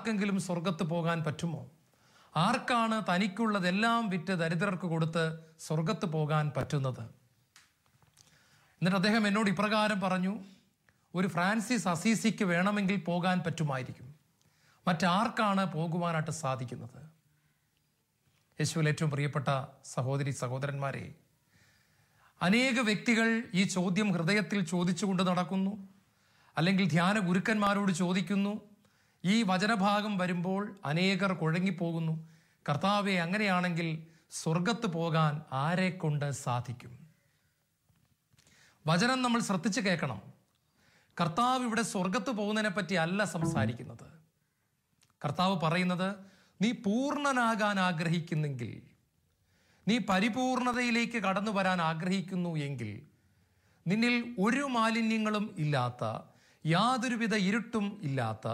ആർക്കെങ്കിലും സ്വർഗത്ത് പോകാൻ പറ്റുമോ? ആർക്കാണ് തനിക്കുള്ളതെല്ലാം വിറ്റ് ദരിദ്രർക്ക് കൊടുത്ത് സ്വർഗത്ത് പോകാൻ പറ്റുന്നത്? എന്നിട്ട് അദ്ദേഹം എന്നോട് ഇപ്രകാരം പറഞ്ഞു ഒരു ഫ്രാൻസിസ് അസീസിക്ക് വേണമെങ്കിൽ പോകാൻ പറ്റുമായിരിക്കും. മറ്റാർക്കാണ് പോകുവാനായിട്ട് സാധിക്കുന്നത്? യേശുവിൽ ഏറ്റവും പ്രിയപ്പെട്ട സഹോദരി സഹോദരന്മാരെ അനേക വ്യക്തികൾ ഈ ചോദ്യം ഹൃദയത്തിൽ ചോദിച്ചുകൊണ്ട് നടക്കുന്നു അല്ലെങ്കിൽ ധ്യാന ഗുരുക്കന്മാരോട് ചോദിക്കുന്നു ഈ വചനഭാഗം വരുമ്പോൾ അനേകർ കുഴങ്ങിപ്പോകുന്നു. കർത്താവെ അങ്ങനെയാണെങ്കിൽ സ്വർഗത്ത് പോകാൻ ആരെ കൊണ്ട് സാധിക്കും? വചനം നമ്മൾ ശ്രദ്ധിച്ച് കേൾക്കണം. കർത്താവ് ഇവിടെ സ്വർഗത്ത് പോകുന്നതിനെ പറ്റി അല്ല സംസാരിക്കുന്നത്. കർത്താവ് പറയുന്നത് നീ പൂർണനാകാൻ ആഗ്രഹിക്കുന്നെങ്കിൽ നീ പരിപൂർണതയിലേക്ക് കടന്നു വരാൻ ആഗ്രഹിക്കുന്നു എങ്കിൽ നിന്നിൽ ഒരു മാലിന്യങ്ങളും ഇല്ലാത്ത യാതൊരുവിധ ഇരുട്ടും ഇല്ലാത്ത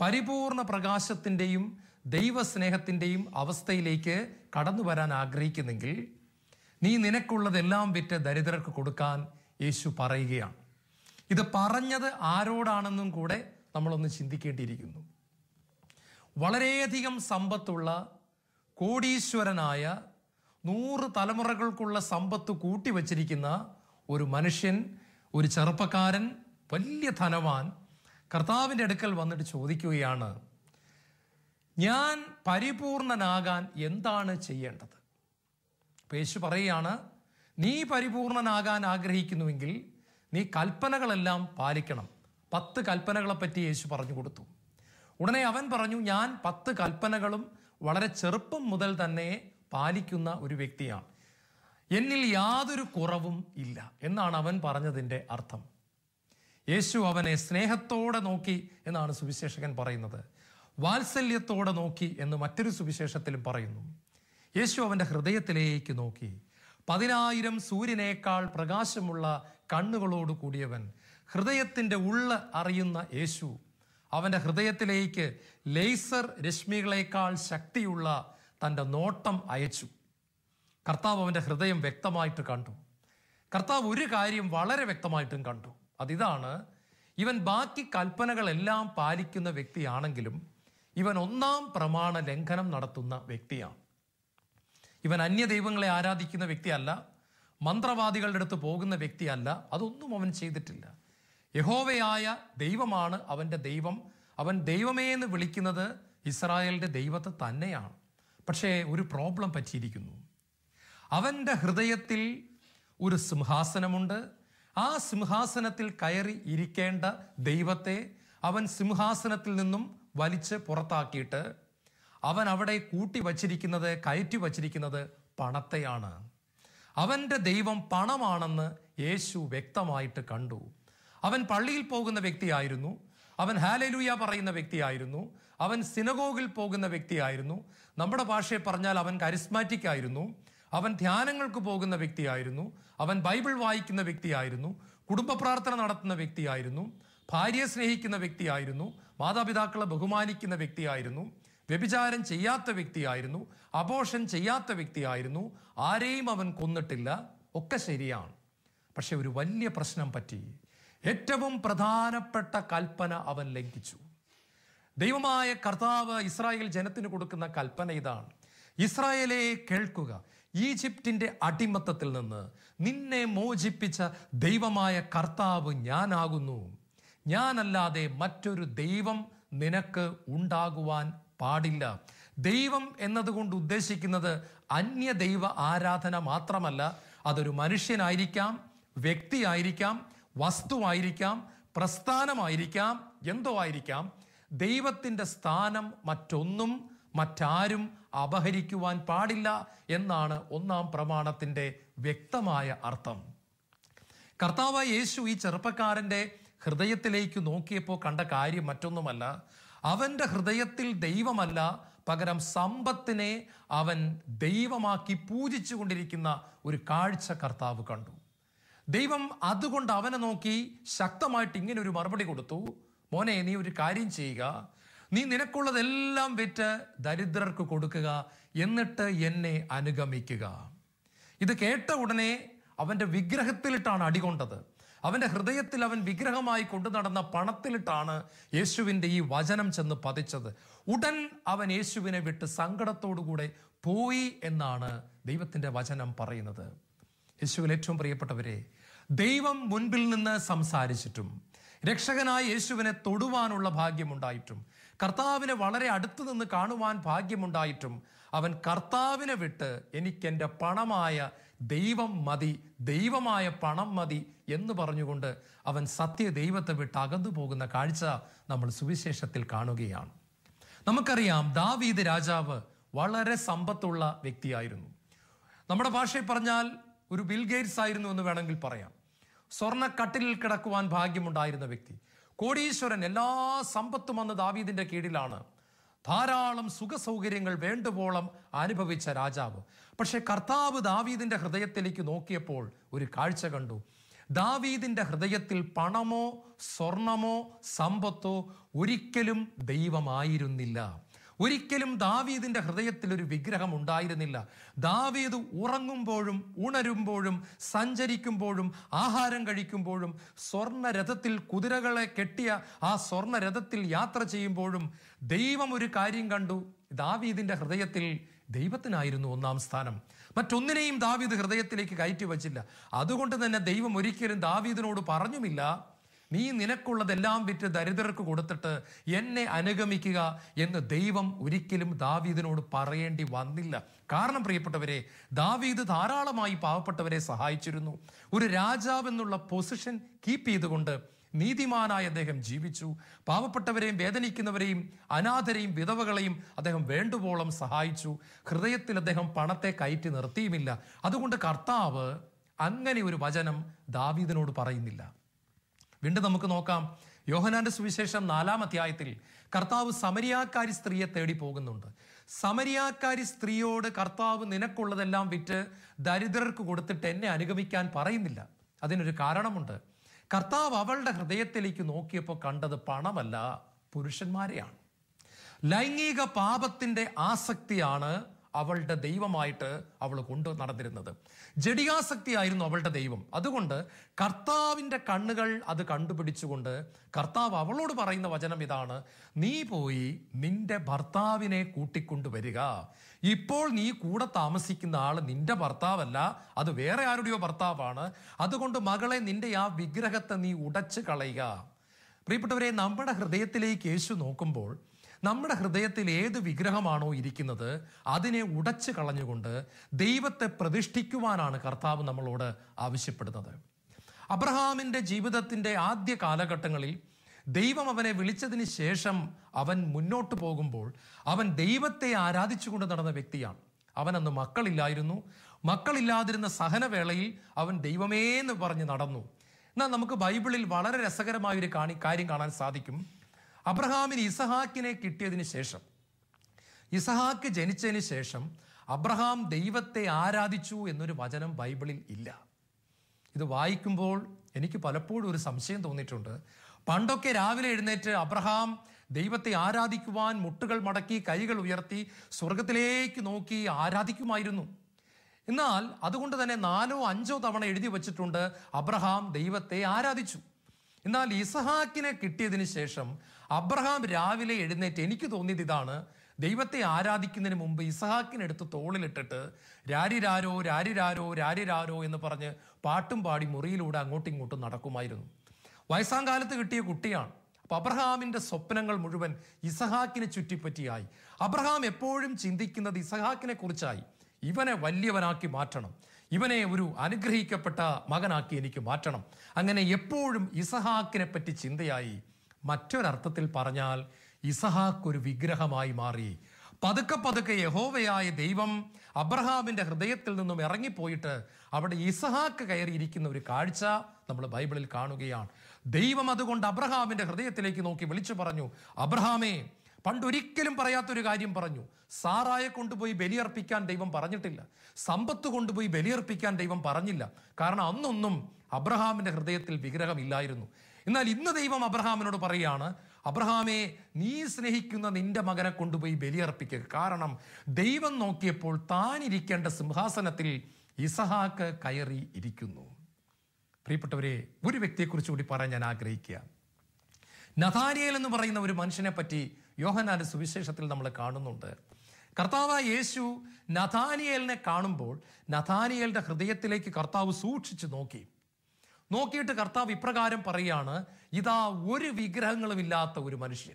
പരിപൂർണ പ്രകാശത്തിന്റെയും ദൈവസ്നേഹത്തിന്റെയും അവസ്ഥയിലേക്ക് കടന്നു വരാൻ ആഗ്രഹിക്കുന്നെങ്കിൽ നീ നിനക്കുള്ളതെല്ലാം വിറ്റ് ദരിദ്രർക്ക് കൊടുക്കാൻ യേശു പറയുകയാണ്. ഇത് പറഞ്ഞത് ആരോടാണെന്നും കൂടെ നമ്മളൊന്ന് ചിന്തിക്കേണ്ടിയിരിക്കുന്നു. വളരെയധികം സമ്പത്തുള്ള കോടീശ്വരനായ നൂറ് തലമുറകൾക്കുള്ള സമ്പത്ത് കൂട്ടിവച്ചിരിക്കുന്ന ഒരു മനുഷ്യൻ ഒരു ചെറുപ്പക്കാരൻ വലിയ ധനവാൻ കർത്താവിന്റെ അടുക്കൽ വന്നിട്ട് ചോദിക്കുകയാണ് ഞാൻ പരിപൂർണനാകാൻ എന്താണ് ചെയ്യേണ്ടത്? പേശു പറയുകയാണ് നീ പരിപൂർണനാകാൻ ആഗ്രഹിക്കുന്നുവെങ്കിൽ നീ കൽപ്പനകളെല്ലാം പാലിക്കണം. പത്ത് കൽപ്പനകളെപ്പറ്റി യേശു പറഞ്ഞു കൊടുത്തു. ഉടനെ അവൻ പറഞ്ഞു ഞാൻ പത്ത് കൽപ്പനകളും വളരെ ചെറുപ്പം മുതൽ തന്നെ പാലിക്കുന്ന ഒരു വ്യക്തിയാണ്. എന്നിൽ യാതൊരു കുറവും ഇല്ല എന്നാണ് അവൻ പറഞ്ഞതിന്റെ അർത്ഥം. യേശു അവനെ സ്നേഹത്തോടെ നോക്കി എന്നാണ് സുവിശേഷകൻ പറയുന്നത്. വാത്സല്യത്തോടെ നോക്കി എന്ന് മറ്റൊരു സുവിശേഷത്തിലും പറയുന്നു. യേശു അവന്റെ ഹൃദയത്തിലേക്ക് നോക്കി. പതിനായിരം സൂര്യനേക്കാൾ പ്രകാശമുള്ള കണ്ണുകളോട് കൂടിയവൻ ഹൃദയത്തിന്റെ ഉള്ള അറിയുന്ന യേശു അവന്റെ ഹൃദയത്തിലേക്ക് ലേസർ രശ്മികളേക്കാൾ ശക്തിയുള്ള തന്റെ നോട്ടം അയച്ചു. കർത്താവ് അവന്റെ ഹൃദയം വ്യക്തമായിട്ട് കണ്ടു. കർത്താവ് ഒരു കാര്യം വളരെ വ്യക്തമായിട്ടും കണ്ടു. അതിതാണ് ഇവൻ ബാക്കി കൽപ്പനകളെല്ലാം പാലിക്കുന്ന വ്യക്തിയാണെങ്കിലും ഇവൻ ഒന്നാം പ്രമാണ ലംഘനം നടത്തുന്ന വ്യക്തിയാണ്. ഇവൻ അന്യ ദൈവങ്ങളെ ആരാധിക്കുന്ന വ്യക്തിയല്ല മന്ത്രവാദികളുടെ അടുത്ത് പോകുന്ന വ്യക്തിയല്ല അതൊന്നും അവൻ ചെയ്തിട്ടില്ല. യഹോവയായ ദൈവമാണ് അവന്റെ ദൈവം. അവൻ ദൈവമേ എന്ന് വിളിക്കുന്നത് ഇസ്രായേലിന്റെ ദൈവത്തെ തന്നെയാണ്. പക്ഷേ ഒരു പ്രോബ്ലം പറ്റിയിരിക്കുന്നു. അവന്റെ ഹൃദയത്തിൽ ഒരു സിംഹാസനമുണ്ട് ആ സിംഹാസനത്തിൽ കയറി ഇരിക്കേണ്ട ദൈവത്തെ അവൻ സിംഹാസനത്തിൽ നിന്നും വലിച്ച് പുറത്താക്കിയിട്ട് അവൻ അവിടെ കൂട്ടി വച്ചിരിക്കുന്നത് കയറ്റി വച്ചിരിക്കുന്നത് പണത്തെയാണ്. അവന്റെ ദൈവം പണമാണെന്ന് യേശു വ്യക്തമായിട്ട് കണ്ടു. അവൻ പള്ളിയിൽ പോകുന്ന വ്യക്തിയായിരുന്നു. അവൻ ഹാലലൂയ പറയുന്ന വ്യക്തിയായിരുന്നു. അവൻ സിനഗോഗിൽ പോകുന്ന വ്യക്തിയായിരുന്നു. നമ്മുടെ ഭാഷയെ പറഞ്ഞാൽ അവൻ കരിസ്മാറ്റിക് ആയിരുന്നു. അവൻ ധ്യാനങ്ങൾക്ക് പോകുന്ന വ്യക്തിയായിരുന്നു. അവൻ ബൈബിൾ വായിക്കുന്ന വ്യക്തിയായിരുന്നു. കുടുംബ പ്രാർത്ഥന നടത്തുന്ന വ്യക്തിയായിരുന്നു. ഭാര്യയെ സ്നേഹിക്കുന്ന വ്യക്തിയായിരുന്നു. മാതാപിതാക്കളെ ബഹുമാനിക്കുന്ന വ്യക്തിയായിരുന്നു. വ്യഭിചാരം ചെയ്യാത്ത വ്യക്തിയായിരുന്നു. അബോഷൻ ചെയ്യാത്ത വ്യക്തിയായിരുന്നു. ആരെയും അവൻ കൊന്നിട്ടില്ല. ഒക്കെ ശരിയാണ്. പക്ഷെ ഒരു വലിയ പ്രശ്നം പറ്റി. ഏറ്റവും പ്രധാനപ്പെട്ട കൽപ്പന അവൻ ലംഘിച്ചു. ദൈവമായ കർത്താവ് ഇസ്രായേൽ ജനത്തിന് കൊടുക്കുന്ന കൽപ്പന ഇതാണ്. ഇസ്രായേലെ കേൾക്കുക. ഈജിപ്തിന്റെ അടിമത്തത്തിൽ നിന്ന് നിന്നെ മോചിപ്പിച്ച ദൈവമായ കർത്താവ് ഞാനാകുന്നു. ഞാനല്ലാതെ മറ്റൊരു ദൈവം നിനക്ക് ഉണ്ടാകുവാൻ പാടില്ല. ദൈവം എന്നതുകൊണ്ട് ഉദ്ദേശിക്കുന്നത് അന്യ ദൈവ ആരാധന മാത്രമല്ല അതൊരു മനുഷ്യനായിരിക്കാം വ്യക്തിയായിരിക്കാം വസ്തുവായിരിക്കാം പ്രസ്ഥാനമായിരിക്കാം എന്തോ ആയിരിക്കാം. ദൈവത്തിന്റെ സ്ഥാനം മറ്റൊന്നും മറ്റാരും അപഹരിക്കുവാൻ പാടില്ല എന്നാണ് ഒന്നാം പ്രമാണത്തിന്റെ വ്യക്തമായ അർത്ഥം. കർത്താവായ യേശു ഈ ചെറുപ്പക്കാരന്റെ ഹൃദയത്തിലേക്ക് നോക്കിയപ്പോൾ കണ്ട കാര്യം മറ്റൊന്നുമല്ല. അവന്റെ ഹൃദയത്തിൽ ദൈവമല്ല പകരം സമ്പത്തിനെ അവൻ ദൈവമാക്കി പൂജിച്ചു കൊണ്ടിരിക്കുന്ന ഒരു കാഴ്ച കർത്താവ് കണ്ടു. ദൈവം അതുകൊണ്ട് അവനെ നോക്കി ശക്തമായിട്ട് ഇങ്ങനെ ഒരു മറുപടി കൊടുത്തു. മോനെ നീ ഒരു കാര്യം ചെയ്യുക. നീ നിനക്കുള്ളതെല്ലാം വിറ്റ് ദരിദ്രർക്ക് കൊടുക്കുക എന്നിട്ട് എന്നെ അനുഗമിക്കുക. ഇത് കേട്ട ഉടനെ അവന്റെ വിഗ്രഹത്തിലിട്ടാണ് അടികൊണ്ടത് അവന്റെ ഹൃദയത്തിൽ അവൻ വിഗ്രഹമായി കൊണ്ടു നടന്ന പണത്തിലിട്ടാണ് യേശുവിന്റെ ഈ വചനം ചെന്ന് പതിച്ചത്. ഉടൻ അവൻ യേശുവിനെ വിട്ട് സങ്കടത്തോടുകൂടെ പോയി എന്നാണ് ദൈവത്തിന്റെ വചനം പറയുന്നത്. യേശുവിൽ ഏറ്റവും പ്രിയപ്പെട്ടവരെ ദൈവം മുൻപിൽ നിന്ന് സംസാരിച്ചിട്ടും രക്ഷകനായ യേശുവിനെ തൊടുവാനുള്ള ഭാഗ്യമുണ്ടായിട്ടും കർത്താവിനെ വളരെ അടുത്ത് നിന്ന് കാണുവാൻ ഭാഗ്യമുണ്ടായിട്ടും അവൻ കർത്താവിനെ വിട്ട് എനിക്കെന്റെ പണമായ ദൈവം മതി ദൈവമായ പണം മതി എന്ന് പറഞ്ഞുകൊണ്ട് അവൻ സത്യ ദൈവത്തെ വിട്ട് അകന്നു പോകുന്ന കാഴ്ച നമ്മൾ സുവിശേഷത്തിൽ കാണുകയാണ്. നമുക്കറിയാം ദാവീദ് രാജാവ് വളരെ സമ്പത്തുള്ള വ്യക്തിയായിരുന്നു. നമ്മുടെ ഭാഷയിൽ പറഞ്ഞാൽ ഒരു ബിൽഗേറ്റ്സ് ആയിരുന്നു എന്ന് വേണമെങ്കിൽ പറയാം. സ്വർണക്കട്ടിലിൽ കിടക്കുവാൻ ഭാഗ്യമുണ്ടായിരുന്ന വ്യക്തി. കോടീശ്വരൻ എല്ലാ സമ്പത്തും അന്ന് ദാവീദിന്റെ കീഴിലാണ്. ധാരാളം സുഖസൗകര്യങ്ങൾ വേണ്ടുവോളം അനുഭവിച്ച രാജാവ്. പക്ഷെ കർത്താവ് ദാവീദിന്റെ ഹൃദയത്തിലേക്ക് നോക്കിയപ്പോൾ ഒരു കാഴ്ച കണ്ടു. ദാവീദിന്റെ ഹൃദയത്തിൽ പണമോ സ്വർണമോ സമ്പത്തോ ഒരിക്കലും ദൈവമായിരുന്നില്ല. ഒരിക്കലും ദാവീദിന്റെ ഹൃദയത്തിൽ ഒരു വിഗ്രഹം ഉണ്ടായിരുന്നില്ല. ദാവീദ് ഉറങ്ങുമ്പോഴും ഉണരുമ്പോഴും സഞ്ചരിക്കുമ്പോഴും ആഹാരം കഴിക്കുമ്പോഴും സ്വർണരഥത്തിൽ കുതിരകളെ കെട്ടിയ ആ സ്വർണരഥത്തിൽ യാത്ര ചെയ്യുമ്പോഴും ദൈവം ഒരു കാര്യം കണ്ടു. ദാവീദിന്റെ ഹൃദയത്തിൽ ദൈവത്തിനായിരുന്നു ഒന്നാം സ്ഥാനം. മറ്റൊന്നിനെയും ദാവീദ് ഹൃദയത്തിലേക്ക് കയറ്റി വച്ചില്ല. അതുകൊണ്ട് തന്നെ ദൈവം ഒരിക്കലും ദാവീദിനോട് പറഞ്ഞുമില്ല. നീ നിനക്കുള്ളതെല്ലാം വിറ്റ് ദരിദ്രർക്ക് കൊടുത്തിട്ട് എന്നെ അനുഗമിക്കുക എന്ന് ദൈവം ഒരിക്കലും ദാവീദിനോട് പറയേണ്ടി വന്നില്ല. കാരണം പ്രിയപ്പെട്ടവരെ ദാവീദ് ധാരാളമായി പാവപ്പെട്ടവരെ സഹായിച്ചിരുന്നു. ഒരു രാജാവ് എന്നുള്ള പൊസിഷൻ കീപ്പ് ചെയ്തുകൊണ്ട് നീതിമാനായ അദ്ദേഹം ജീവിച്ചു. പാവപ്പെട്ടവരെയും വേദനിക്കുന്നവരെയും അനാഥരെയും വിധവകളെയും അദ്ദേഹം വേണ്ടുവോളം സഹായിച്ചു. ഹൃദയത്തിൽ അദ്ദേഹം പണത്തെ കയറ്റി നിർത്തിയുമില്ല. അതുകൊണ്ട് കർത്താവ് അങ്ങനെ ഒരു വചനം ദാവീദിനോട് പറയുന്നില്ല. വീണ്ടും നമുക്ക് നോക്കാം. യോഹനാന്റെ സുവിശേഷം നാലാം അധ്യായത്തിൽ കർത്താവ് സമരിയാക്കാരി സ്ത്രീയെ തേടി പോകുന്നുണ്ട്. സമരിയാക്കാരി സ്ത്രീയോട് കർത്താവ് നിനക്കുള്ളതെല്ലാം വിറ്റ് ദരിദ്രർക്ക് കൊടുത്തിട്ട് എന്നെ അനുഗമിക്കാൻ പറയുന്നില്ല. അതിനൊരു കാരണമുണ്ട്. കർത്താവ് അവളുടെ ഹൃദയത്തിലേക്ക് നോക്കിയപ്പോൾ കണ്ടത് പണമല്ല പുരുഷന്മാരെയാണ്. ലൈംഗിക പാപത്തിന്റെ ആസക്തിയാണ് അവളുടെ ദൈവമായിട്ട് അവൾ കൊണ്ടു നടന്നിരുന്നത്. ജഡികാസക്തിയായിരുന്നു അവളുടെ ദൈവം. അതുകൊണ്ട് കർത്താവിന്റെ കണ്ണുകൾ അത് കണ്ടുപിടിച്ചുകൊണ്ട് കർത്താവ് അവളോട് പറയുന്ന വചനം ഇതാണ് നീ പോയി നിന്റെ ഭർത്താവിനെ കൂട്ടിക്കൊണ്ടുവരിക ഇപ്പോൾ നീ കൂടെ താമസിക്കുന്ന ആൾ നിന്റെ ഭർത്താവല്ല അത് വേറെ ആരുടെയോ ഭർത്താവാണ്. അതുകൊണ്ട് മകളെ നിന്റെ ആ വിഗ്രഹത്തെ നീ ഉടച്ചു കളയുക. പ്രിയപ്പെട്ടവരെ നമ്മുടെ ഹൃദയത്തിലേക്ക് യേശു നോക്കുമ്പോൾ നമ്മുടെ ഹൃദയത്തിൽ ഏത് വിഗ്രഹമാണോ ഇരിക്കുന്നത് അതിനെ ഉടച്ചു കളഞ്ഞുകൊണ്ട് ദൈവത്തെ പ്രതിഷ്ഠിക്കുവാനാണ് കർത്താവ് നമ്മളോട് ആവശ്യപ്പെടുന്നത്. അബ്രഹാമിന്റെ ജീവിതത്തിന്റെ ആദ്യ കാലഘട്ടങ്ങളിൽ ദൈവം അവനെ വിളിച്ചതിന് ശേഷം അവൻ മുന്നോട്ട് പോകുമ്പോൾ അവൻ ദൈവത്തെ ആരാധിച്ചുകൊണ്ട് നടന്ന വ്യക്തിയാണ്. അവനന്ന് മക്കളില്ലായിരുന്നു. മക്കളില്ലാതിരുന്ന സഹനവേളയിൽ അവൻ ദൈവമേ എന്ന് പറഞ്ഞ് നടന്നു. എന്നാൽ നമുക്ക് ബൈബിളിൽ വളരെ രസകരമായൊരു കാണി കാര്യം കാണാൻ സാധിക്കും. അബ്രഹാമിന് ഇസഹാക്കിനെ കിട്ടിയതിന് ശേഷം ഇസഹാക്ക് ജനിച്ചതിന് ശേഷം അബ്രഹാം ദൈവത്തെ ആരാധിച്ചു എന്നൊരു വചനം ബൈബിളിൽ ഇല്ല. ഇത് വായിക്കുമ്പോൾ എനിക്ക് പലപ്പോഴും ഒരു സംശയം തോന്നിയിട്ടുണ്ട്. പണ്ടൊക്കെ രാവിലെ എഴുന്നേറ്റ് അബ്രഹാം ദൈവത്തെ ആരാധിക്കുവാൻ മുട്ടുകൾ മടക്കി കൈകൾ ഉയർത്തി സ്വർഗത്തിലേക്ക് നോക്കി ആരാധിക്കുമായിരുന്നു. എന്നാൽ അതുകൊണ്ട് തന്നെ നാലോ അഞ്ചോ തവണ എഴുതി വച്ചിട്ടുണ്ട് അബ്രഹാം ദൈവത്തെ ആരാധിച്ചു. എന്നാൽ ഇസഹാക്കിനെ കിട്ടിയതിന് ശേഷം അബ്രഹാം രാവിലെ എഴുന്നേറ്റ് എനിക്ക് തോന്നിയത് ഇതാണ്. ദൈവത്തെ ആരാധിക്കുന്നതിന് മുമ്പ് ഇസഹാക്കിനെടുത്ത് തോളിലിട്ടിട്ട് രാരിരാരോ രാരിരാരോ രാരിരാരോ എന്ന് പറഞ്ഞ് പാട്ടും പാടി മുറിയിലൂടെ അങ്ങോട്ടും ഇങ്ങോട്ടും നടക്കുമായിരുന്നു. വയസ്സാം കാലത്ത് കിട്ടിയ കുട്ടിയാണ്. അപ്പൊ അബ്രഹാമിന്റെ സ്വപ്നങ്ങൾ മുഴുവൻ ഇസഹാക്കിനെ ചുറ്റിപ്പറ്റിയായി. അബ്രഹാം എപ്പോഴും ചിന്തിക്കുന്നത് ഇസഹാക്കിനെ കുറിച്ചായി. ഇവനെ വലിയവനാക്കി മാറ്റണം. ഇവനെ ഒരു അനുഗ്രഹിക്കപ്പെട്ട മകനാക്കി എനിക്ക് മാറ്റണം. അങ്ങനെ എപ്പോഴും ഇസഹാക്കിനെ പറ്റി ചിന്തയായി മറ്റൊരർത്ഥത്തിൽ പറഞ്ഞാൽ ഇസഹാക്ക് ഒരു വിഗ്രഹമായി മാറി. പതുക്കെ പതുക്കെ യഹോവയായ ദൈവം അബ്രഹാമിന്റെ ഹൃദയത്തിൽ നിന്നും ഇറങ്ങിപ്പോയിട്ട് അവിടെ ഇസഹാക്ക് കയറിയിരിക്കുന്ന ഒരു കാഴ്ച നമ്മൾ ബൈബിളിൽ കാണുകയാണ്. ദൈവം അതുകൊണ്ട് അബ്രഹാമിന്റെ ഹൃദയത്തിലേക്ക് നോക്കി വിളിച്ചു പറഞ്ഞു അബ്രഹാമേ പണ്ടൊരിക്കലും പറയാത്തൊരു കാര്യം പറഞ്ഞു. സാറായെ കൊണ്ടുപോയി ബലിയർപ്പിക്കാൻ ദൈവം പറഞ്ഞിട്ടില്ല. സമ്പത്ത് കൊണ്ടുപോയി ബലിയർപ്പിക്കാൻ ദൈവം പറഞ്ഞില്ല. കാരണം അന്നൊന്നും അബ്രഹാമിന്റെ ഹൃദയത്തിൽ വിഗ്രഹമില്ലായിരുന്നു. എന്നാൽ ഇന്ന് ദൈവം അബ്രഹാമിനോട് പറയുകയാണ് അബ്രഹാമേ നീ സ്നേഹിക്കുന്ന നിന്റെ മകനെ കൊണ്ടുപോയി ബലിയർപ്പിക്കുക. കാരണം ദൈവം നോക്കിയപ്പോൾ താനിരിക്കേണ്ട സിംഹാസനത്തിൽ ഇസഹാക്ക് കയറി ഇരിക്കുന്നു. പ്രിയപ്പെട്ടവരെ ഒരു വ്യക്തിയെക്കുറിച്ച് കൂടി പറയാൻ ഞാൻ ആഗ്രഹിക്കുക നഥാനിയേൽ എന്ന് പറയുന്ന ഒരു മനുഷ്യനെ പറ്റി യോഹനാന്റെ സുവിശേഷത്തിൽ നമ്മൾ കാണുന്നുണ്ട്. കർത്താവ് യേശു നഥാനിയേലിനെ കാണുമ്പോൾ നഥാനിയേലിന്റെ ഹൃദയത്തിലേക്ക് കർത്താവ് സൂക്ഷിച്ചു നോക്കി. നോക്കിയിട്ട് കർത്താവ് ഇപ്രകാരം പറയാണ് ഇതാ ഒരു വിഗ്രഹങ്ങളും ഇല്ലാത്ത ഒരു മനുഷ്യൻ.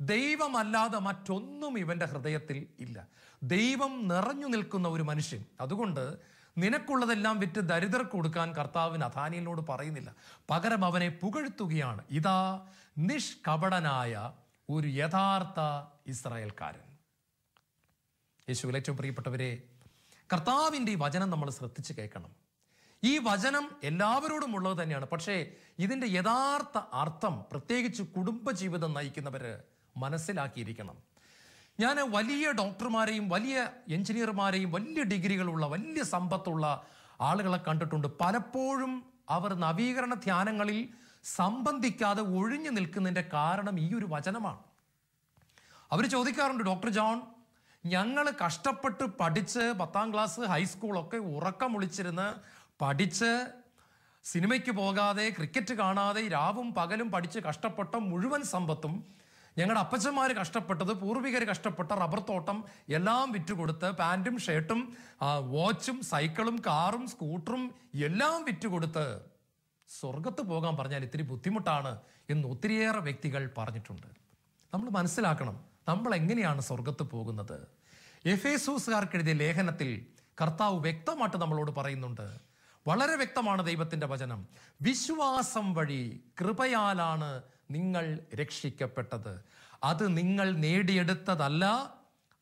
ദൈവമല്ലാതെ മറ്റൊന്നും ഇവന്റെ ഹൃദയത്തിൽ ഇല്ല. ദൈവം നിറഞ്ഞു നിൽക്കുന്ന ഒരു മനുഷ്യൻ. അതുകൊണ്ട് നിനക്കുള്ളതെല്ലാം വിറ്റ് ദരിദ്രർക്ക് കൊടുക്കാൻ കർത്താവിന് അഥാനിയലിനോട് പറയുന്നില്ല. പകരം അവനെ പുകഴ്ത്തുകയാണ്. ഇതാ നിഷ്കപടനായ ഒരു യഥാർത്ഥ ഇസ്രായേൽക്കാരൻ. യേശുവിൽ ഏറ്റവും പ്രിയപ്പെട്ടവരെ കർത്താവിന്റെ ഈ വചനം നമ്മൾ ശ്രദ്ധിച്ച് കേൾക്കണം. ഈ വചനം എല്ലാവരോടും ഉള്ളത് തന്നെയാണ്. പക്ഷേ ഇതിന്റെ യഥാർത്ഥ അർത്ഥം പ്രത്യേകിച്ച് കുടുംബജീവിതം നയിക്കുന്നവർ മനസ്സിലാക്കിയിരിക്കണം. ഞാൻ വലിയ ഡോക്ടർമാരെയും വലിയ എഞ്ചിനീയർമാരെയും വലിയ ഡിഗ്രികളുള്ള വലിയ സമ്പത്തുള്ള ആളുകളെ കണ്ടിട്ടുണ്ട്. പലപ്പോഴും അവർ നവീകരണ ധ്യാനങ്ങളിൽ സംബന്ധിക്കാതെ ഒഴിഞ്ഞു നിൽക്കുന്നതിന്റെ കാരണം ഈ ഒരു വചനമാണ്. അവർ ചോദിക്കാറുണ്ട് ഡോക്ടർ ജോൺ ഞങ്ങൾ കഷ്ടപ്പെട്ട് പഠിച്ച് പത്താം ക്ലാസ് ഹൈസ്കൂളൊക്കെ ഉറക്കം വിളിച്ചിരുന്ന് പഠിച്ച് സിനിമയ്ക്ക് പോകാതെ ക്രിക്കറ്റ് കാണാതെ രാവും പകലും പഠിച്ച് കഷ്ടപ്പെട്ട മുഴുവൻ സമ്പത്തും ഞങ്ങളുടെ അപ്പച്ചന്മാർ കഷ്ടപ്പെട്ടത് പൂർവികർ കഷ്ടപ്പെട്ട റബ്ബർ തോട്ടം എല്ലാം വിറ്റുകൊടുത്ത് പാന്റും ഷർട്ടും വാച്ചും സൈക്കിളും കാറും സ്കൂട്ടറും എല്ലാം വിറ്റുകൊടുത്ത് സ്വർഗത്ത് പോകാൻ പറഞ്ഞാൽ ഇത്തിരി ബുദ്ധിമുട്ടാണ് എന്ന് ഒത്തിരിയേറെ വ്യക്തികൾ പറഞ്ഞിട്ടുണ്ട്. നമ്മൾ മനസ്സിലാക്കണം നമ്മൾ എങ്ങനെയാണ് സ്വർഗത്ത് പോകുന്നത്. എഫേസൂസുകാർക്ക് എഴുതിയ ലേഖനത്തിൽ കർത്താവ് വ്യക്തമായിട്ട് നമ്മളോട് പറയുന്നുണ്ട്. വളരെ വ്യക്തമാണ് ദൈവത്തിന്റെ വചനം. വിശ്വാസം വഴി കൃപയാലാണ് നിങ്ങൾ രക്ഷിക്കപ്പെട്ടത്. അത് നിങ്ങൾ നേടിയെടുത്തതല്ല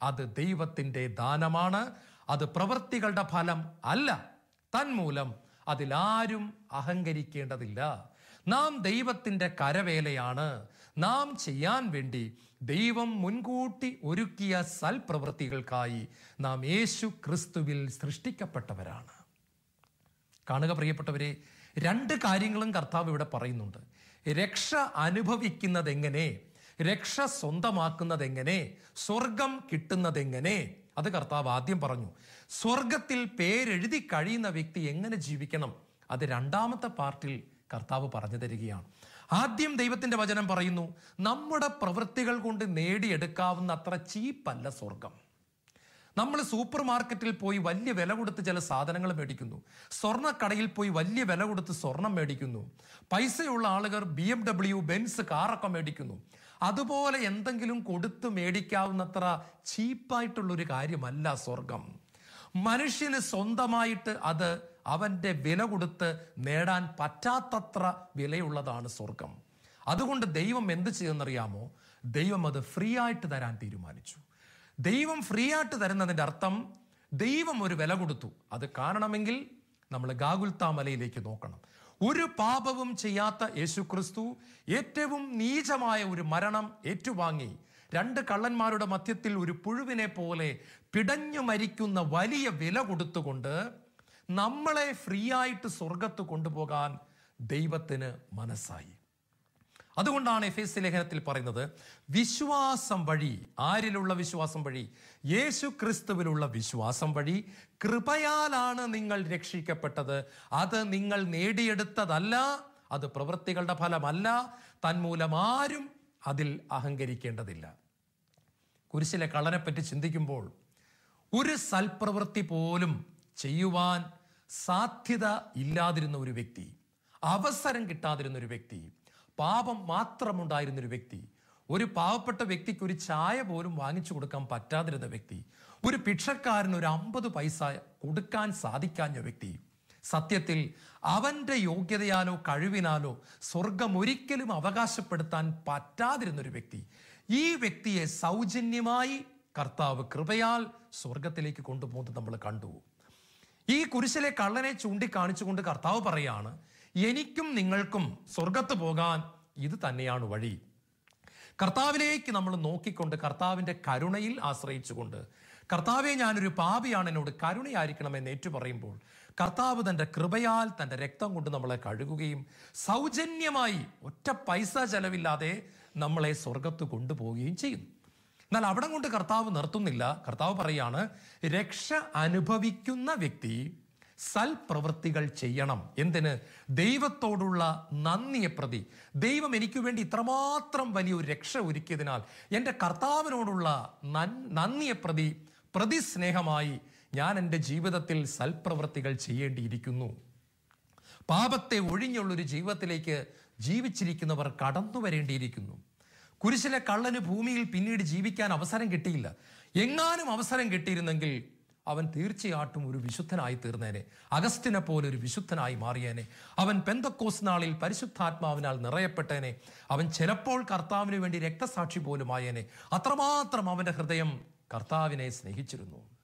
അത് ദൈവത്തിന്റെ ദാനമാണ് അത് പ്രവൃത്തികളുടെ ഫലം അല്ല. തന്മൂലം അതിലാരും അഹങ്കരിക്കേണ്ടതില്ല. നാം ദൈവത്തിന്റെ കരവേലയാണ്. നാം ചെയ്യാൻ വേണ്ടി ദൈവം മുൻകൂട്ടി ഒരുക്കിയ സൽപ്രവൃത്തികൾക്കായി നാം യേശു ക്രിസ്തുവിൽ സൃഷ്ടിക്കപ്പെട്ടവരാണ്. കാണുക പ്രിയപ്പെട്ടവരെ രണ്ട് കാര്യങ്ങളും കർത്താവ് ഇവിടെ പറയുന്നുണ്ട്. രക്ഷ അനുഭവിക്കുന്നത് എങ്ങനെ രക്ഷ സ്വന്തമാക്കുന്നത് എങ്ങനെ സ്വർഗം കിട്ടുന്നത് എങ്ങനെ അത് കർത്താവ് ആദ്യം പറഞ്ഞു. സ്വർഗത്തിൽ പേരെഴുതി കഴിയുന്ന വ്യക്തി എങ്ങനെ ജീവിക്കണം? അത് രണ്ടാമത്തെ പാർട്ടിൽ കർത്താവ് പറഞ്ഞു തരികയാണ്. ആദ്യം ദൈവത്തിന്റെ വചനം പറയുന്നു നമ്മുടെ പ്രവൃത്തികൾ കൊണ്ട് നേടിയെടുക്കാവുന്ന അത്ര ചീപ്പല്ല സ്വർഗം. നമ്മൾ സൂപ്പർ മാർക്കറ്റിൽ പോയി വലിയ വില കൊടുത്ത് ചില സാധനങ്ങൾ മേടിക്കുന്നു. സ്വർണക്കടയിൽ പോയി വലിയ വില കൊടുത്ത് സ്വർണം മേടിക്കുന്നു. പൈസയുള്ള ആളുകൾ ബി എം ഡബ്ല്യു ബെൻസ് കാറൊക്കെ മേടിക്കുന്നു. അതുപോലെ എന്തെങ്കിലും കൊടുത്ത് മേടിക്കാവുന്നത്ര ചീപ്പായിട്ടുള്ളൊരു കാര്യമല്ല സ്വർഗം. മനുഷ്യന് സ്വന്തമായിട്ട് അത് അവന്റെ വില കൊടുത്ത് നേടാൻ പറ്റാത്തത്ര വിലയുള്ളതാണ് സ്വർഗം. അതുകൊണ്ട് ദൈവം എന്ത് ചെയ്യുമെന്നറിയാമോ? ദൈവം അത് ഫ്രീ ആയിട്ട് തരാൻ തീരുമാനിച്ചു. ദൈവം ഫ്രീ ആയിട്ട് തരുന്നതിന്റെ അർത്ഥം ദൈവം ഒരു വില കൊടുത്തു. അത് കാണണമെങ്കിൽ നമ്മൾ ഗാഗുൽത്താമലയിലേക്ക് നോക്കണം. ഒരു പാപവും ചെയ്യാത്ത യേശുക്രിസ്തു ഏറ്റവും നീചമായ ഒരു മരണം ഏറ്റുവാങ്ങി. രണ്ട് കള്ളന്മാരുടെ മധ്യത്തിൽ ഒരു പുഴുവിനെ പോലെ പിടഞ്ഞു മരിക്കുന്ന വലിയ വില കൊടുത്തുകൊണ്ട് നമ്മളെ ഫ്രീ ആയിട്ട് സ്വർഗത്ത് കൊണ്ടുപോകാൻ ദൈവത്തിന് മനസ്സായി. അതുകൊണ്ടാണ് എഫ് എസ് ലേഖനത്തിൽ പറയുന്നത് വിശ്വാസം വഴി ആരിലുള്ള വിശ്വാസം വഴി? യേശു ക്രിസ്തുവിലുള്ള വിശ്വാസം വഴി കൃപയാലാണ് നിങ്ങൾ രക്ഷിക്കപ്പെട്ടത്. അത് നിങ്ങൾ നേടിയെടുത്തതല്ല അത് പ്രവൃത്തികളുടെ ഫലമല്ല തന്മൂലം ആരും അതിൽ അഹങ്കരിക്കേണ്ടതില്ല. കുരിശിലെ കള്ളനെപ്പറ്റി ചിന്തിക്കുമ്പോൾ ഒരു സൽപ്രവൃത്തി പോലും ചെയ്യുവാൻ സാധ്യത ഇല്ലാതിരുന്ന ഒരു വ്യക്തി അവസരം കിട്ടാതിരുന്ന ഒരു വ്യക്തി പാപം മാത്രമുണ്ടായിരുന്ന ഒരു വ്യക്തി ഒരു പാവപ്പെട്ട വ്യക്തിക്ക് ഒരു ചായ പോലും വാങ്ങിച്ചു കൊടുക്കാൻ പറ്റാതിരുന്ന വ്യക്തി ഒരു ഭിക്ഷക്കാരന് ഒരു അമ്പത് പൈസ കൊടുക്കാൻ സാധിക്കാഞ്ഞ വ്യക്തി സത്യത്തിൽ അവന്റെ യോഗ്യതയാലോ കഴിവിനാലോ സ്വർഗം ഒരിക്കലും അവകാശപ്പെടുത്താൻ പറ്റാതിരുന്ന ഒരു വ്യക്തി ഈ വ്യക്തിയെ സൗജന്യമായി കർത്താവ് കൃപയാൽ സ്വർഗത്തിലേക്ക് കൊണ്ടുപോകുന്നത് നമ്മൾ കണ്ടു. ഈ കുരിശിലെ കള്ളനെ ചൂണ്ടിക്കാണിച്ചുകൊണ്ട് കർത്താവ് പറയാണ് എനിക്കും നിങ്ങൾക്കും സ്വർഗത്ത് പോകാൻ ഇത് തന്നെയാണ് വഴി. കർത്താവിലേക്ക് നമ്മൾ നോക്കിക്കൊണ്ട് കർത്താവിന്റെ കരുണയിൽ ആശ്രയിച്ചുകൊണ്ട്. കർത്താവെ ഞാനൊരു പാപിയാണ് എന്നോട് കരുണയായിരിക്കണമെന്ന് ഏറ്റു പറയുമ്പോൾ കർത്താവ് തന്റെ കൃപയാൽ തന്റെ രക്തം കൊണ്ട് നമ്മളെ കഴുകുകയും സൗജന്യമായി ഒറ്റ പൈസ ചെലവില്ലാതെ നമ്മളെ സ്വർഗത്ത് കൊണ്ടുപോവുകയും ചെയ്യുന്നു. എന്നാൽ അവിടെ കൊണ്ട് കർത്താവ് നിർത്തുന്നില്ല. കർത്താവ് പറയാണ് രക്ഷ അനുഭവിക്കുന്ന വ്യക്തി സൽപ്രവൃത്തികൾ ചെയ്യണം. എന്തിന്? ദൈവത്തോടുള്ള നന്ദിയെ പ്രതി. ദൈവം എനിക്ക് വേണ്ടി ഇത്രമാത്രം വലിയൊരു രക്ഷ ഒരുക്കിയതിനാൽ എന്റെ കർത്താവിനോടുള്ള നന്ദിയെ പ്രതി പ്രതിസ്നേഹമായി ഞാൻ എന്റെ ജീവിതത്തിൽ സൽപ്രവൃത്തികൾ ചെയ്യേണ്ടിയിരിക്കുന്നു. പാപത്തെ ഒഴിഞ്ഞുള്ളൊരു ജീവിതത്തിലേക്ക് ജീവിച്ചിരിക്കുന്നവർ കടന്നു വരേണ്ടിയിരിക്കുന്നു. കുരിശിലെ കള്ളന് ഭൂമിയിൽ പിന്നീട് ജീവിക്കാൻ അവസരം കിട്ടിയില്ല. എങ്ങാനും അവസരം കിട്ടിയിരുന്നെങ്കിൽ അവൻ തീർച്ചയായിട്ടും ഒരു വിശുദ്ധനായി തീർന്നേനെ. അഗസ്റ്റിനെ പോലെ ഒരു വിശുദ്ധനായി മാറിയേനെ. അവൻ പെന്തക്കോസ് നാളിൽ പരിശുദ്ധാത്മാവിനാൽ നിറയപ്പെട്ടേനെ. അവൻ ചിലപ്പോൾ കർത്താവിന് വേണ്ടി രക്തസാക്ഷി പോലുമായേനെ അത്രമാത്രം അവന്റെ ഹൃദയം കർത്താവിനെ സ്നേഹിച്ചിരുന്നു.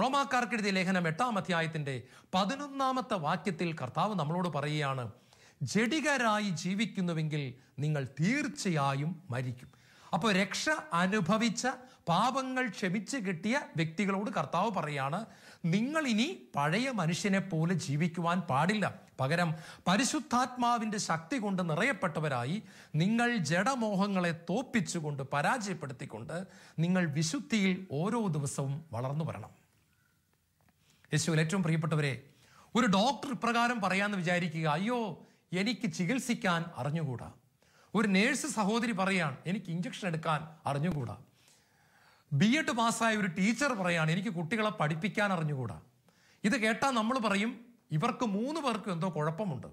റോമാക്കാർക്കെഴുതിയ ലേഖനം എട്ടാം അധ്യായത്തിന്റെ പതിനൊന്നാമത്തെ വാക്യത്തിൽ കർത്താവ് നമ്മളോട് പറയുകയാണ് ജഡികരായി ജീവിക്കുന്നുവെങ്കിൽ നിങ്ങൾ തീർച്ചയായും മരിക്കും. അപ്പോൾ രക്ഷ അനുഭവിച്ച പാപങ്ങൾ ക്ഷമിച്ച് കിട്ടിയ വ്യക്തികളോട് കർത്താവ് പറയാണ് നിങ്ങൾ ഇനി പഴയ മനുഷ്യനെ പോലെ ജീവിക്കുവാൻ പാടില്ല. പകരം പരിശുദ്ധാത്മാവിന്റെ ശക്തി കൊണ്ട് നിറയപ്പെട്ടവരായി നിങ്ങൾ ജഡമോഹങ്ങളെ തോപ്പിച്ചുകൊണ്ട് പരാജയപ്പെടുത്തിക്കൊണ്ട് നിങ്ങൾ വിശുദ്ധിയിൽ ഓരോ ദിവസവും വളർന്നു വരണം. യേശുവിൽ ഏറ്റവും പ്രിയപ്പെട്ടവരെ ഒരു ഡോക്ടർ ഇപ്രകാരം പറയാമെന്ന് വിചാരിക്കുക അയ്യോ എനിക്ക് ചികിത്സിക്കാൻ അറിഞ്ഞുകൂടാ? ഒരു നേഴ്സ് സഹോദരി പറയാണ് എനിക്ക് ഇഞ്ചക്ഷൻ എടുക്കാൻ അറിഞ്ഞുകൂടാ? ബി എഡ് പാസ്സായ ഒരു ടീച്ചർ പറയാണ് എനിക്ക് കുട്ടികളെ പഠിപ്പിക്കാൻ അറിഞ്ഞുകൂടാ? ഇത് കേട്ടാൽ നമ്മൾ പറയും ഇവർക്ക് മൂന്ന് പേർക്കും എന്തോ കുഴപ്പമുണ്ട്.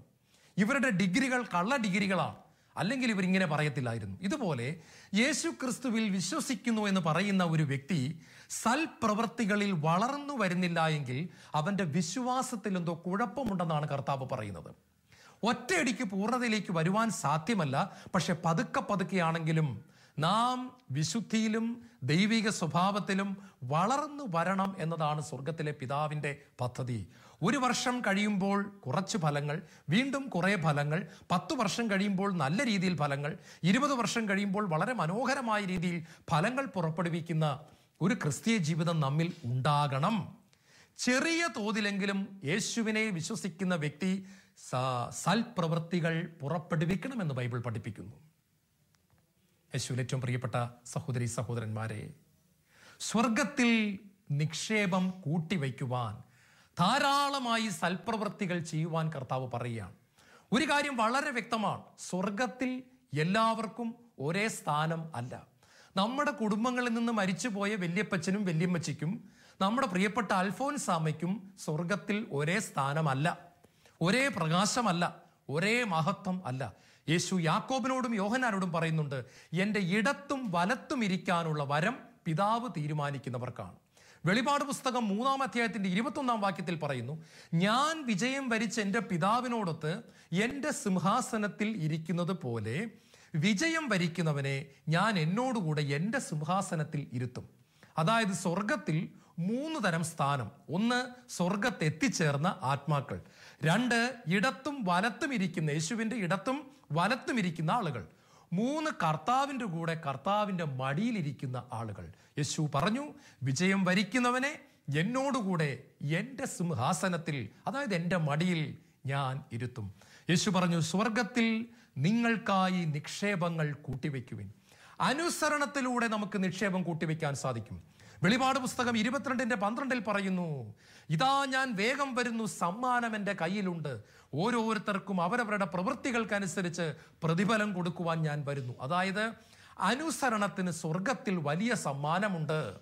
ഇവരുടെ ഡിഗ്രികൾ കള്ള ഡിഗ്രികളാണ് അല്ലെങ്കിൽ ഇവരിങ്ങനെ പറയത്തില്ലായിരുന്നു. ഇതുപോലെ യേശു ക്രിസ്തുവിൽ വിശ്വസിക്കുന്നു എന്ന് പറയുന്ന ഒരു വ്യക്തി സൽപ്രവൃത്തികളിൽ വളർന്നു വരുന്നില്ല എങ്കിൽ അവന്റെ വിശ്വാസത്തിൽ എന്തോ കുഴപ്പമുണ്ടെന്നാണ് കർത്താവ് പറയുന്നത്. ഒറ്റയടിക്ക് പൂർണതയിലേക്ക് വരുവാൻ സാധ്യമല്ല. പക്ഷെ പതുക്കെ പതുക്കെയാണെങ്കിലും നാം വിശുദ്ധിയിലും ദൈവിക സ്വഭാവത്തിലും വളർന്നു വരണം എന്നതാണ് സ്വർഗത്തിലെ പിതാവിന്റെ പദ്ധതി. ഒരു വർഷം കഴിയുമ്പോൾ കുറച്ച് ഫലങ്ങൾ വീണ്ടും കുറേ ഫലങ്ങൾ പത്ത് വർഷം കഴിയുമ്പോൾ നല്ല രീതിയിൽ ഫലങ്ങൾ ഇരുപത് വർഷം കഴിയുമ്പോൾ വളരെ മനോഹരമായ രീതിയിൽ ഫലങ്ങൾ പുറപ്പെടുവിക്കുന്ന ഒരു ക്രിസ്തീയ ജീവിതം നമ്മിൽ ഉണ്ടാകണം. ചെറിയ തോതിലെങ്കിലും യേശുവിനെ വിശ്വസിക്കുന്ന വ്യക്തി സൽപ്രവൃത്തികൾ പുറപ്പെടുവിക്കണമെന്ന് ബൈബിൾ പഠിപ്പിക്കുന്നു. യേശുവിൽ ഏറ്റവും പ്രിയപ്പെട്ട സഹോദരി സഹോദരന്മാരെ സ്വർഗത്തിൽ നിക്ഷേപം കൂട്ടിവയ്ക്കുവാൻ ധാരാളമായി സൽപ്രവൃത്തികൾ ചെയ്യുവാൻ കർത്താവ് പറയുകയാണ്. ഒരു കാര്യം വളരെ വ്യക്തമാണ്. സ്വർഗത്തിൽ എല്ലാവർക്കും ഒരേ സ്ഥാനം അല്ല. നമ്മുടെ കുടുംബങ്ങളിൽ നിന്ന് മരിച്ചുപോയ വല്യപ്പച്ചനും വല്യമ്മച്ചിക്കും നമ്മുടെ പ്രിയപ്പെട്ട അൽഫോൻസാമയ്ക്കും സ്വർഗത്തിൽ ഒരേ സ്ഥാനമല്ല. ഒരേ പ്രകാശമല്ല. ഒരേ മഹത്വം അല്ല. യേശു യാക്കോബിനോടും യോഹനാനോടും പറയുന്നുണ്ട് എന്റെ ഇടത്തും വലത്തും ഇരിക്കാനുള്ള വരം പിതാവ് തീരുമാനിക്കുന്നവർക്കാണ്. വെളിപാട് പുസ്തകം മൂന്നാം അധ്യായത്തിന്റെ ഇരുപത്തൊന്നാം വാക്യത്തിൽ പറയുന്നു ഞാൻ വിജയം വരിച്ച എന്റെ പിതാവിനോടൊത്ത് എന്റെ സിംഹാസനത്തിൽ ഇരിക്കുന്നത് പോലെ വിജയം വരിക്കുന്നവനെ ഞാൻ എന്നോടുകൂടെ എന്റെ സിംഹാസനത്തിൽ ഇരുത്തും. അതായത് സ്വർഗത്തിൽ മൂന്ന് തരം സ്ഥാനം. ഒന്ന് സ്വർഗത്തെത്തിച്ചേർന്ന ആത്മാക്കൾ. രണ്ട് ഇടത്തും വലത്തും ഇരിക്കുന്ന യേശുവിന്റെ ഇടത്തും വലത്തും ഇരിക്കുന്ന ആളുകൾ. മൂന്ന് കർത്താവിന്റെ കൂടെ കർത്താവിന്റെ മടിയിലിരിക്കുന്ന ആളുകൾ. യേശു പറഞ്ഞു വിജയം വരിക്കുന്നവനെ എന്നോടുകൂടെ എന്റെ സിംഹാസനത്തിൽ അതായത് എന്റെ മടിയിൽ ഞാൻ ഇരുത്തും. യേശു പറഞ്ഞു സ്വർഗത്തിൽ നിങ്ങൾക്കായി നിക്ഷേപങ്ങൾ കൂട്ടിവെക്കുവിൻ. അനുസരണത്തിലൂടെ നമുക്ക് നിക്ഷേപം കൂട്ടിവെക്കാൻ സാധിക്കും. വെളിപാട് പുസ്തകം ഇരുപത്തിരണ്ടിന്റെ പന്ത്രണ്ടിൽ പറയുന്നു ഇതാ ഞാൻ വേഗം വരുന്നു സമ്മാനം എന്റെ കയ്യിലുണ്ട്. ഓരോരുത്തർക്കും അവരവരുടെ പ്രവൃത്തികൾക്കനുസരിച്ച് പ്രതിഫലം കൊടുക്കുവാൻ ഞാൻ വരുന്നു. അതായത് അനുസരണത്തിന് സ്വർഗത്തിൽ വലിയ സമ്മാനമുണ്ട്.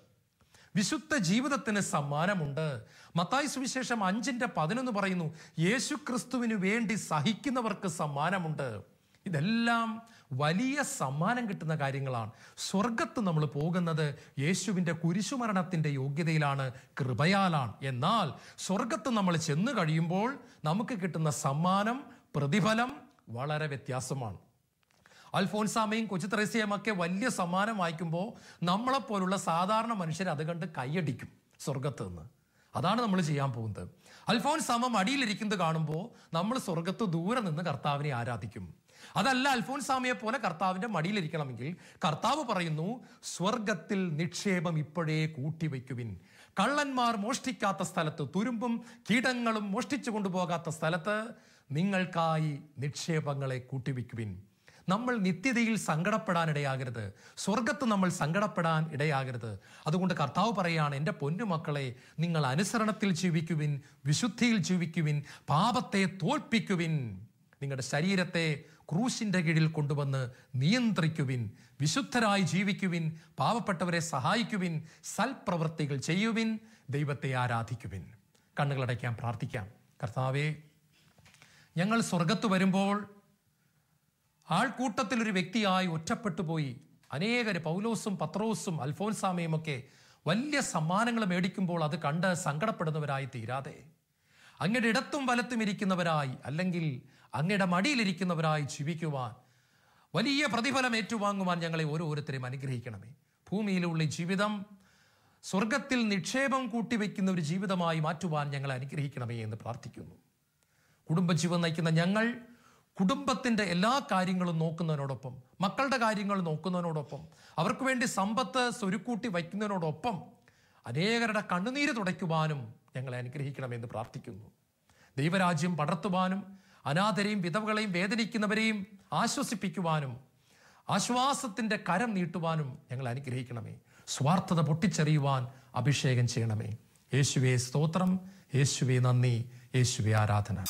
വിശുദ്ധ ജീവിതത്തിന് സമ്മാനമുണ്ട്. മത്തായി സുവിശേഷം അഞ്ചിന്റെ പതിനൊന്ന് പറയുന്നു യേശു ക്രിസ്തുവിന് വേണ്ടി സഹിക്കുന്നവർക്ക് സമ്മാനമുണ്ട്. ഇതെല്ലാം വലിയ സമ്മാനം കിട്ടുന്ന കാര്യങ്ങളാണ്. സ്വർഗത്ത് നമ്മൾ പോകുന്നത് യേശുവിന്റെ കുരിശുമരണത്തിന്റെ യോഗ്യതയിലാണ് കൃപയാലാണ്. എന്നാൽ സ്വർഗത്ത് നമ്മൾ ചെന്ന് കഴിയുമ്പോൾ നമുക്ക് കിട്ടുന്ന സമ്മാനം പ്രതിഫലം വളരെ വ്യത്യാസമാണ്. അൽഫോൻസാമയും കൊച്ചു ത്രേസ്യയും ഒക്കെ വലിയ സമ്മാനം വായിക്കുമ്പോൾ നമ്മളെപ്പോലുള്ള സാധാരണ മനുഷ്യർ അത് കണ്ട് കൈയടിക്കും സ്വർഗത്ത് നിന്ന് അതാണ് നമ്മൾ ചെയ്യാൻ പോകുന്നത്. അൽഫോൻസാമ മടിയിലിരിക്കുന്നത് കാണുമ്പോൾ നമ്മൾ സ്വർഗത്ത് ദൂരെ നിന്ന് കർത്താവിനെ ആരാധിക്കും. അതല്ല അൽഫോൻസാമയെ പോലെ കർത്താവിന്റെ മടിയിലിരിക്കണമെങ്കിൽ കർത്താവ് പറയുന്നു സ്വർഗത്തിൽ നിക്ഷേപം ഇപ്പോഴേ കൂട്ടിവെക്കുവിൻ. കള്ളന്മാർ മോഷ്ടിക്കാത്ത സ്ഥലത്ത് തുരുമ്പും കീടങ്ങളും മോഷ്ടിച്ചു കൊണ്ടുപോകാത്ത സ്ഥലത്ത് നിങ്ങൾക്കായി നിക്ഷേപങ്ങളെ കൂട്ടിവെക്കുവിൻ. നമ്മൾ നിത്യതയിൽ സങ്കടപ്പെടാൻ ഇടയാകരുത്. സ്വർഗത്ത് നമ്മൾ സങ്കടപ്പെടാൻ ഇടയാകരുത്. അതുകൊണ്ട് കർത്താവ് പറയുകയാണ് എന്റെ പൊന്നുമക്കളെ നിങ്ങൾ അനുസരണത്തിൽ ജീവിക്കുവിൻ വിശുദ്ധിയിൽ ജീവിക്കുവിൻ പാപത്തെ തോൽപ്പിക്കുവിൻ. നിങ്ങളുടെ ശരീരത്തെ ക്രൂശിന്റെ കീഴിൽ കൊണ്ടുവന്ന് നിയന്ത്രിക്കുവിൻ വിശുദ്ധരായി ജീവിക്കുവിൻ പാവപ്പെട്ടവരെ സഹായിക്കുവിൻ സൽപ്രവൃത്തികൾ ചെയ്യുവിൻ ദൈവത്തെ ആരാധിക്കുവിൻ. കണ്ണുകളടയ്ക്കാൻ പ്രാർത്ഥിക്കാം. കർത്താവേ ഞങ്ങൾ സ്വർഗത്ത് വരുമ്പോൾ ആൾക്കൂട്ടത്തിലൊരു വ്യക്തിയായി ഒറ്റപ്പെട്ടു പോയി. അനേകർ പൗലോസും പത്രോസും അൽഫോൻസാമയും ഒക്കെ വലിയ സമ്മാനങ്ങൾ മേടിക്കുമ്പോൾ അത് കണ്ട് സങ്കടപ്പെടുന്നവരായി തീരാതെ. അങ്ങയുടെ ഇടത്തും വലത്തും ഇരിക്കുന്നവരായി അല്ലെങ്കിൽ അങ്ങയുടെ മടിയിലിരിക്കുന്നവരായി ജീവിക്കുവാൻ വലിയ പ്രതിഫലം ഏറ്റുവാങ്ങുവാൻ ഞങ്ങളെ ഓരോരുത്തരെയും അനുഗ്രഹിക്കണമേ. ഭൂമിയിലുള്ള ജീവിതം സ്വർഗത്തിൽ നിക്ഷേപം കൂട്ടിവെക്കുന്ന ഒരു ജീവിതമായി മാറ്റുവാൻ ഞങ്ങളെ അനുഗ്രഹിക്കണമേ എന്ന് പ്രാർത്ഥിക്കുന്നു. കുടുംബജീവൻ നയിക്കുന്ന ഞങ്ങൾ കുടുംബത്തിന്റെ എല്ലാ കാര്യങ്ങളും നോക്കുന്നതിനോടൊപ്പം മക്കളുടെ കാര്യങ്ങൾ നോക്കുന്നതിനോടൊപ്പം അവർക്ക് വേണ്ടി സമ്പത്ത് സ്വരുക്കൂട്ടി വയ്ക്കുന്നതിനോടൊപ്പം അനേകരുടെ കണ്ണുനീര് തുടയ്ക്കുവാനും ഞങ്ങളെ അനുഗ്രഹിക്കണമെന്ന് പ്രാർത്ഥിക്കുന്നു. ദൈവരാജ്യം പടർത്തുവാനും അനാഥരെയും വിധവകളെയും വേദനിക്കുന്നവരെയും ആശ്വസിപ്പിക്കുവാനും ആശ്വാസത്തിന്റെ കരം നീട്ടുവാനും ഞങ്ങൾ അനുഗ്രഹിക്കണമേ. സ്വാർത്ഥത പൊട്ടിച്ചെറിയുവാൻ അഭിഷേകം ചെയ്യണമേ. യേശുവെ സ്തോത്രം. യേശുവെ നന്ദി. യേശുവെ ആരാധന.